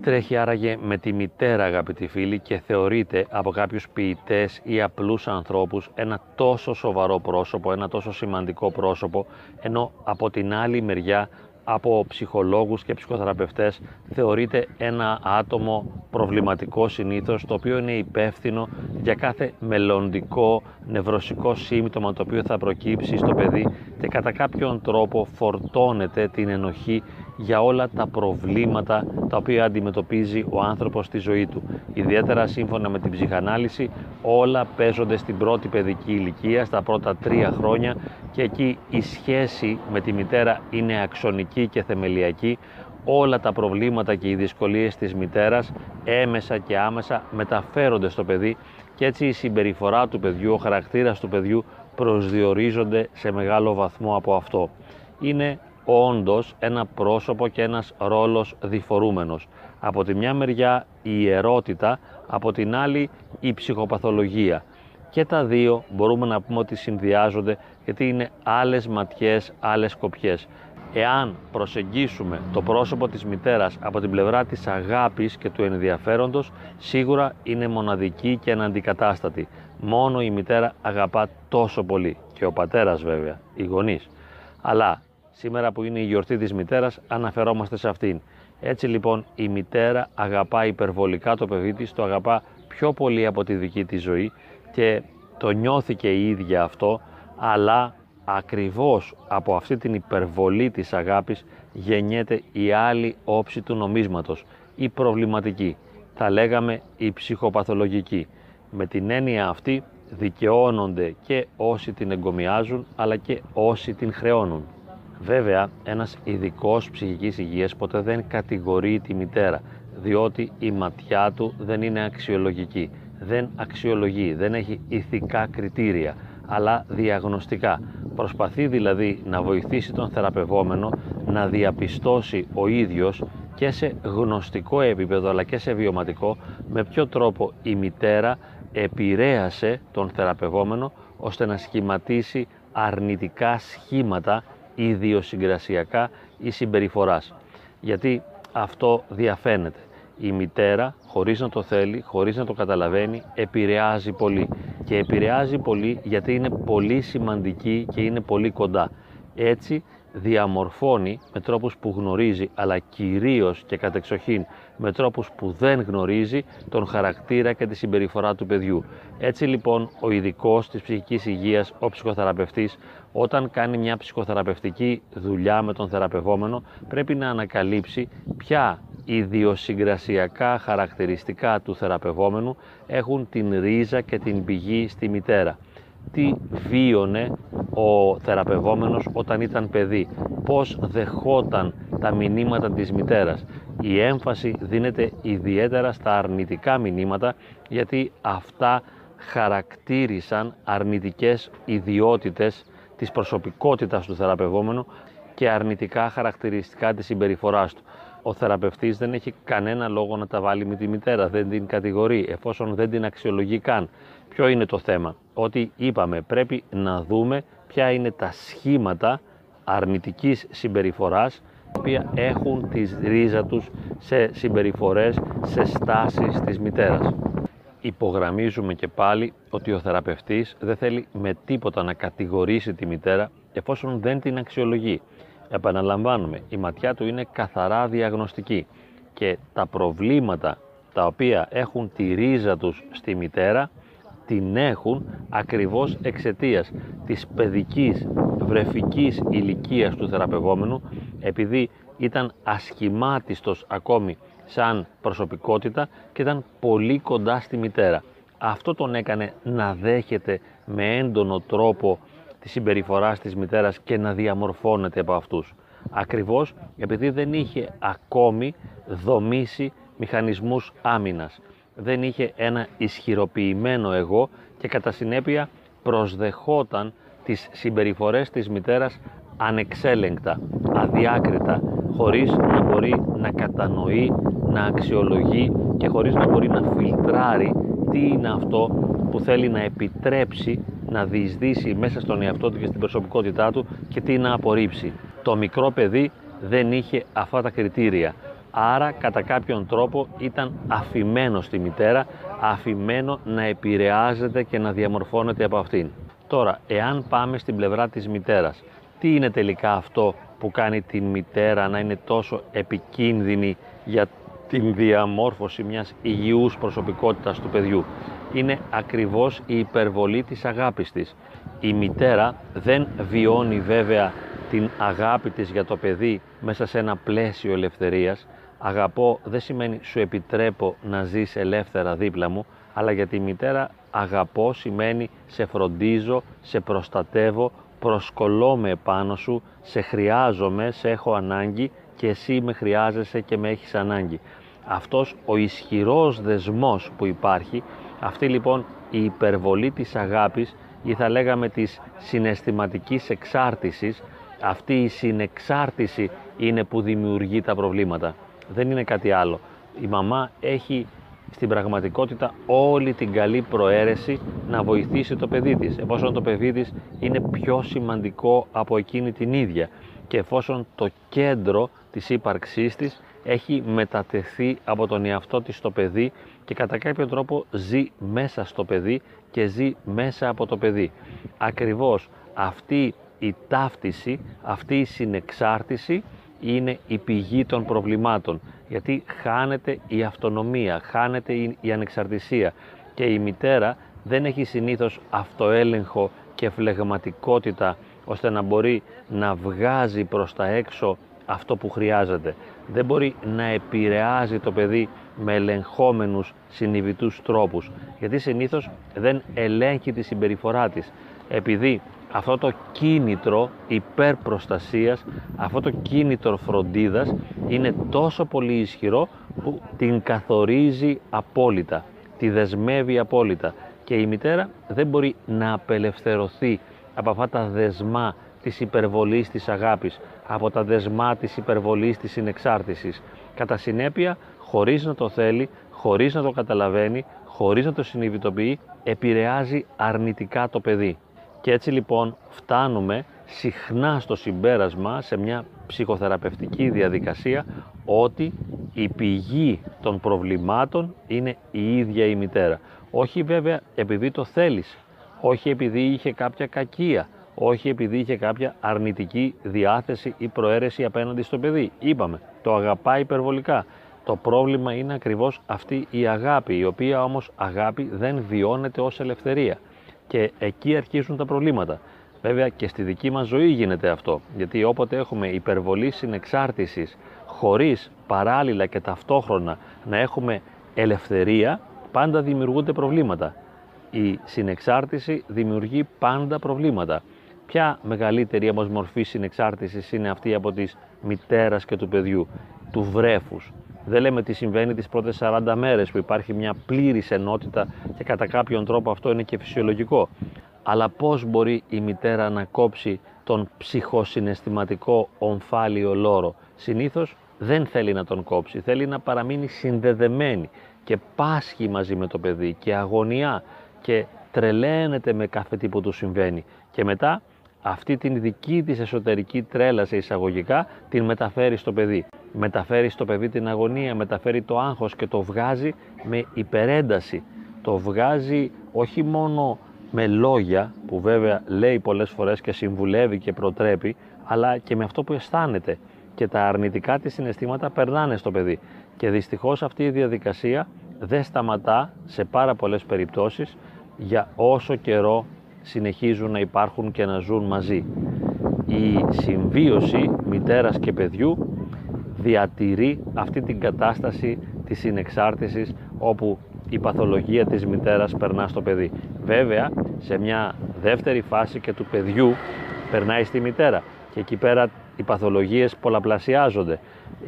τρέχει άραγε με τη μητέρα αγαπητοί φίλοι και θεωρείται από κάποιους ποιητές ή απλούς ανθρώπους ένα τόσο σοβαρό πρόσωπο, ένα τόσο σημαντικό πρόσωπο ενώ από την άλλη μεριά από ψυχολόγους και ψυχοθεραπευτές θεωρείται ένα άτομο προβληματικό συνήθως το οποίο είναι υπεύθυνο για κάθε μελλοντικό νευρωσικό σύμπτωμα το οποίο θα προκύψει στο παιδί και κατά κάποιον τρόπο φορτώνεται την ενοχή για όλα τα προβλήματα τα οποία αντιμετωπίζει ο άνθρωπος στη ζωή του. Ιδιαίτερα σύμφωνα με την ψυχανάλυση όλα παίζονται στην πρώτη παιδική ηλικία, στα πρώτα τρία χρόνια και εκεί η σχέση με τη μητέρα είναι αξονική και θεμελιακή όλα τα προβλήματα και οι δυσκολίες της μητέρας έμεσα και άμεσα μεταφέρονται στο παιδί και έτσι η συμπεριφορά του παιδιού, ο χαρακτήρας του παιδιού προσδιορίζονται σε μεγάλο βαθμό από αυτό. Είναι όντως ένα πρόσωπο και ένας ρόλος διφορούμενος. Από τη μια μεριά η ιερότητα, από την άλλη η ψυχοπαθολογία. Και τα δύο μπορούμε να πούμε ότι συνδυάζονται γιατί είναι άλλες ματιές, άλλες κοπιές. Εάν προσεγγίσουμε το πρόσωπο της μητέρας από την πλευρά της αγάπης και του ενδιαφέροντος, σίγουρα είναι μοναδική και αναντικατάστατη. Μόνο η μητέρα αγαπά τόσο πολύ και ο πατέρας βέβαια, οι γονείς. Αλλά Σήμερα που είναι η γιορτή της μητέρας αναφερόμαστε σε αυτήν. Έτσι λοιπόν η μητέρα αγαπά υπερβολικά το παιδί της, το αγαπά πιο πολύ από τη δική της ζωή και το νιώθει και η ίδια αυτό, αλλά ακριβώς από αυτή την υπερβολή της αγάπης γεννιέται η άλλη όψη του νομίσματος, η προβληματική, θα λέγαμε η ψυχοπαθολογική. Με την έννοια αυτή δικαιώνονται και όσοι την εγκομιάζουν αλλά και όσοι την χρεώνουν. Βέβαια, ένας ειδικός ψυχικής υγείας ποτέ δεν κατηγορεί τη μητέρα, διότι η ματιά του δεν είναι αξιολογική, δεν αξιολογεί, δεν έχει ηθικά κριτήρια, αλλά διαγνωστικά. Προσπαθεί δηλαδή να βοηθήσει τον θεραπευόμενο να διαπιστώσει ο ίδιος και σε γνωστικό επίπεδο αλλά και σε βιωματικό με ποιο τρόπο η μητέρα επηρέασε τον θεραπευόμενο ώστε να σχηματίσει αρνητικά σχήματα ιδιοσυγκρασιακά ή συμπεριφοράς. Γιατί αυτό διαφαίνεται. Η μητέρα, χωρίς να το θέλει, χωρίς να το καταλαβαίνει, επηρεάζει πολύ. Και επηρεάζει πολύ γιατί είναι πολύ σημαντική και είναι πολύ κοντά. Έτσι διαμορφώνει με τρόπους που γνωρίζει αλλά κυρίως και κατεξοχήν με τρόπους που δεν γνωρίζει τον χαρακτήρα και τη συμπεριφορά του παιδιού. Έτσι λοιπόν ο ειδικός της ψυχικής υγείας, ο ψυχοθεραπευτής όταν κάνει μια ψυχοθεραπευτική δουλειά με τον θεραπευόμενο πρέπει να ανακαλύψει ποια ιδιοσυγκρασιακά χαρακτηριστικά του θεραπευόμενου έχουν την ρίζα και την πηγή στη μητέρα τι βίωνε ο θεραπευόμενος όταν ήταν παιδί, πώς δεχόταν τα μηνύματα της μητέρας. Η έμφαση δίνεται ιδιαίτερα στα αρνητικά μηνύματα γιατί αυτά χαρακτήρισαν αρνητικές ιδιότητες της προσωπικότητας του θεραπευόμενου και αρνητικά χαρακτηριστικά της συμπεριφοράς του. Ο θεραπευτής δεν έχει κανένα λόγο να τα βάλει με τη μητέρα, δεν την κατηγορεί εφόσον δεν την αξιολογεί καν. Ποιο είναι το θέμα, ότι είπαμε πρέπει να δούμε ποια είναι τα σχήματα αρνητικής συμπεριφοράς τα οποία έχουν τη ρίζα τους σε συμπεριφορές, σε στάσεις της μητέρας. Υπογραμμίζουμε και πάλι ότι ο θεραπευτής δεν θέλει με τίποτα να κατηγορήσει τη μητέρα εφόσον δεν την αξιολογεί. Επαναλαμβάνουμε, η ματιά του είναι καθαρά διαγνωστική και τα προβλήματα τα οποία έχουν τη ρίζα τους στη μητέρα την έχουν ακριβώς εξαιτίας της παιδικής βρεφικής ηλικίας του θεραπευόμενου επειδή ήταν ασχημάτιστος ακόμη σαν προσωπικότητα και ήταν πολύ κοντά στη μητέρα. Αυτό τον έκανε να δέχεται με έντονο τρόπο τη συμπεριφορά της μητέρας και να διαμορφώνεται από αυτούς. Ακριβώς επειδή δεν είχε ακόμη δομήσει μηχανισμούς άμυνας δεν είχε ένα ισχυροποιημένο εγώ και κατά συνέπεια προσδεχόταν τις συμπεριφορές της μητέρας ανεξέλεγκτα, αδιάκριτα, χωρίς να μπορεί να κατανοεί, να αξιολογεί και χωρίς να μπορεί να φιλτράρει τι είναι αυτό που θέλει να επιτρέψει να διεισδύσει μέσα στον εαυτό του και στην προσωπικότητά του και τι να απορρίψει. Το μικρό παιδί δεν είχε αυτά τα κριτήρια. άρα κατά κάποιον τρόπο ήταν αφημένο στη μητέρα, αφημένο να επηρεάζεται και να διαμορφώνεται από αυτήν. Τώρα, εάν πάμε στην πλευρά της μητέρας, τι είναι τελικά αυτό που κάνει την μητέρα να είναι τόσο επικίνδυνη για την διαμόρφωση μιας υγιούς προσωπικότητας του παιδιού. Είναι ακριβώς η υπερβολή της αγάπης της. Η μητέρα δεν βιώνει βέβαια την αγάπη της για το παιδί μέσα σε ένα πλαίσιο ελευθερίας. Αγαπώ δεν σημαίνει σου επιτρέπω να ζεις ελεύθερα δίπλα μου, αλλά για τη μητέρα αγαπώ σημαίνει σε φροντίζω, σε προστατεύω, προσκολώ επάνω σου, σε χρειάζομαι, σε έχω ανάγκη και εσύ με χρειάζεσαι και με έχεις ανάγκη. Αυτός ο ισχυρός δεσμός που υπάρχει, αυτή λοιπόν η υπερβολή της αγάπης ή θα λέγαμε της συναισθηματικής εξάρτησης, αυτή η συνεξάρτηση είναι που δημιουργεί τα προβλήματα. Δεν είναι κάτι άλλο. Η μαμά έχει στην πραγματικότητα όλη την καλή προαίρεση να βοηθήσει το παιδί της εφόσον το παιδί της είναι πιο σημαντικό από εκείνη την ίδια και εφόσον το κέντρο της ύπαρξής της έχει μετατεθεί από τον εαυτό της στο παιδί και κατά κάποιο τρόπο ζει μέσα στο παιδί και ζει μέσα από το παιδί. Ακριβώς αυτή η ταύτιση, αυτή η συνεξάρτηση είναι η πηγή των προβλημάτων γιατί χάνεται η αυτονομία, χάνεται η ανεξαρτησία και η μητέρα δεν έχει συνήθως αυτοέλεγχο και φλεγματικότητα ώστε να μπορεί να βγάζει προς τα έξω αυτό που χρειάζεται. Δεν μπορεί να επηρεάζει το παιδί με ελεγχόμενους συνειδητούς τρόπους γιατί συνήθως δεν ελέγχει τη συμπεριφορά της. Επειδή αυτό το κίνητρο υπερπροστασίας, αυτό το κίνητρο φροντίδας είναι τόσο πολύ ισχυρό που την καθορίζει απόλυτα, τη δεσμεύει απόλυτα. Και η μητέρα δεν μπορεί να απελευθερωθεί από αυτά τα δεσμά της υπερβολής της αγάπης, από τα δεσμά της υπερβολής της συνεξάρτησης. Κατά συνέπεια, χωρίς να το θέλει, χωρίς να το καταλαβαίνει, χωρίς να το συνειδητοποιεί, επηρεάζει αρνητικά το παιδί. Και έτσι λοιπόν φτάνουμε συχνά στο συμπέρασμα σε μια ψυχοθεραπευτική διαδικασία ότι η πηγή των προβλημάτων είναι η ίδια η μητέρα. Όχι βέβαια επειδή το θέλεις, όχι επειδή είχε κάποια κακία, όχι επειδή είχε κάποια αρνητική διάθεση ή προαίρεση απέναντι στο παιδί. Είπαμε, το αγαπάει υπερβολικά. Το πρόβλημα είναι ακριβώς αυτή η αγάπη, η οποία όμως αγάπη δεν βιώνεται ως ελευθερία και εκεί αρχίζουν τα προβλήματα. Βέβαια και στη δική μας ζωή γίνεται αυτό, γιατί όποτε έχουμε υπερβολή συνεξάρτησης χωρίς παράλληλα και ταυτόχρονα να έχουμε ελευθερία, πάντα δημιουργούνται προβλήματα. Η συνεξάρτηση δημιουργεί πάντα προβλήματα. Ποια μεγαλύτερη όμως μορφής συνεξάρτησης είναι αυτή από της μητέρας και του παιδιού, του βρέφους, δεν λέμε τι συμβαίνει τις πρώτες 40 μέρες που υπάρχει μια πλήρης ενότητα και κατά κάποιον τρόπο αυτό είναι και φυσιολογικό. Αλλά πώς μπορεί η μητέρα να κόψει τον ψυχοσυναισθηματικό ομφάλιο λόρο; Συνήθως δεν θέλει να τον κόψει, θέλει να παραμείνει συνδεδεμένη και πάσχει μαζί με το παιδί και αγωνιά και τρελαίνεται με κάθε τι που του συμβαίνει. Και μετά αυτή την δική της εσωτερική τρέλα σε εισαγωγικά την μεταφέρει στο παιδί. Μεταφέρει στο παιδί την αγωνία, μεταφέρει το άγχος και το βγάζει με υπερένταση. Το βγάζει όχι μόνο με λόγια που βέβαια λέει πολλές φορές και συμβουλεύει και προτρέπει αλλά και με αυτό που αισθάνεται. Και τα αρνητικά της συναισθήματα περνάνε στο παιδί. Και δυστυχώς αυτή η διαδικασία δεν σταματά σε πάρα πολλές περιπτώσεις για όσο καιρό συνεχίζουν να υπάρχουν και να ζουν μαζί. Η συμβίωση μητέρας και παιδιού διατηρεί αυτή την κατάσταση της συνεξάρτησης όπου η παθολογία της μητέρας περνά στο παιδί. Βέβαια, σε μια δεύτερη φάση και του παιδιού περνάει στη μητέρα και εκεί πέρα οι παθολογίες πολλαπλασιάζονται.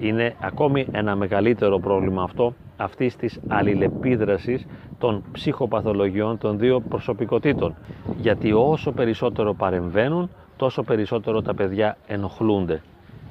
Είναι ακόμη ένα μεγαλύτερο πρόβλημα αυτό αυτής της αλληλεπίδρασης των ψυχοπαθολογιών των δύο προσωπικότητων. Γιατί όσο περισσότερο παρεμβαίνουν, τόσο περισσότερο τα παιδιά ενοχλούνται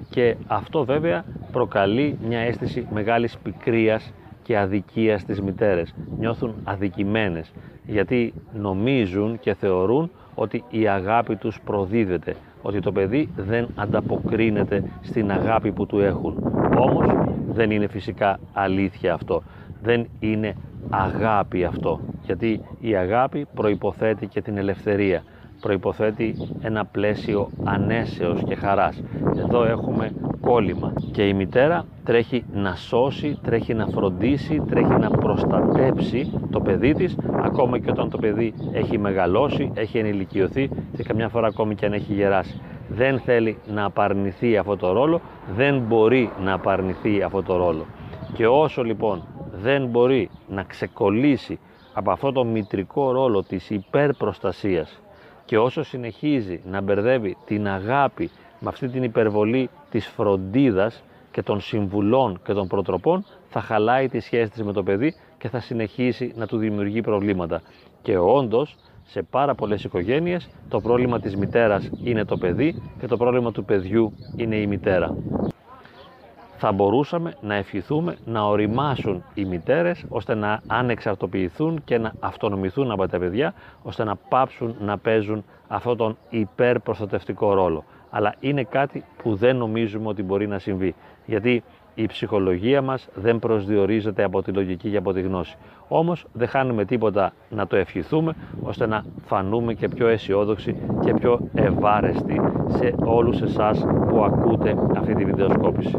και αυτό βέβαια προκαλεί μια αίσθηση μεγάλης πικρίας και αδικίας στις μητέρες. Νιώθουν αδικημένες γιατί νομίζουν και θεωρούν ότι η αγάπη τους προδίδεται, ότι το παιδί δεν ανταποκρίνεται στην αγάπη που του έχουν. Όμως δεν είναι φυσικά αλήθεια αυτό. Δεν είναι αγάπη αυτό. Γιατί η αγάπη προϋποθέτει και την ελευθερία. Προϋποθέτει ένα πλαίσιο ανέσεως και χαράς. Εδώ έχουμε κόλλημα και η μητέρα τρέχει να σώσει, τρέχει να φροντίσει, τρέχει να προστατέψει το παιδί της ακόμα και όταν το παιδί έχει μεγαλώσει, έχει ενηλικιωθεί και καμιά φορά ακόμη και αν έχει γεράσει. Δεν θέλει να απαρνηθεί αυτό το ρόλο, δεν μπορεί να απαρνηθεί αυτό το ρόλο. Και όσο λοιπόν δεν μπορεί να ξεκολλήσει από αυτό το μητρικό ρόλο της υπερπροστασίας και όσο συνεχίζει να μπερδεύει την αγάπη με αυτή την υπερβολή της φροντίδας και των συμβουλών και των προτροπών θα χαλάει τη σχέση της με το παιδί και θα συνεχίσει να του δημιουργεί προβλήματα. Και όντως σε πάρα πολλές οικογένειες το πρόβλημα της μητέρας είναι το παιδί και το πρόβλημα του παιδιού είναι η μητέρα. Θα μπορούσαμε να ευχηθούμε να οριμάσουν οι μητέρες ώστε να ανεξαρτοποιηθούν και να αυτονομηθούν από τα παιδιά ώστε να πάψουν να παίζουν αυτόν τον υπερπροστατευτικό ρόλο αλλά είναι κάτι που δεν νομίζουμε ότι μπορεί να συμβεί. Γιατί η ψυχολογία μας δεν προσδιορίζεται από τη λογική και από τη γνώση. Όμως δεν χάνουμε τίποτα να το ευχηθούμε ώστε να φανούμε και πιο αισιόδοξοι και πιο ευάρεστοι σε όλους εσάς που ακούτε αυτή τη βιντεοσκόπηση.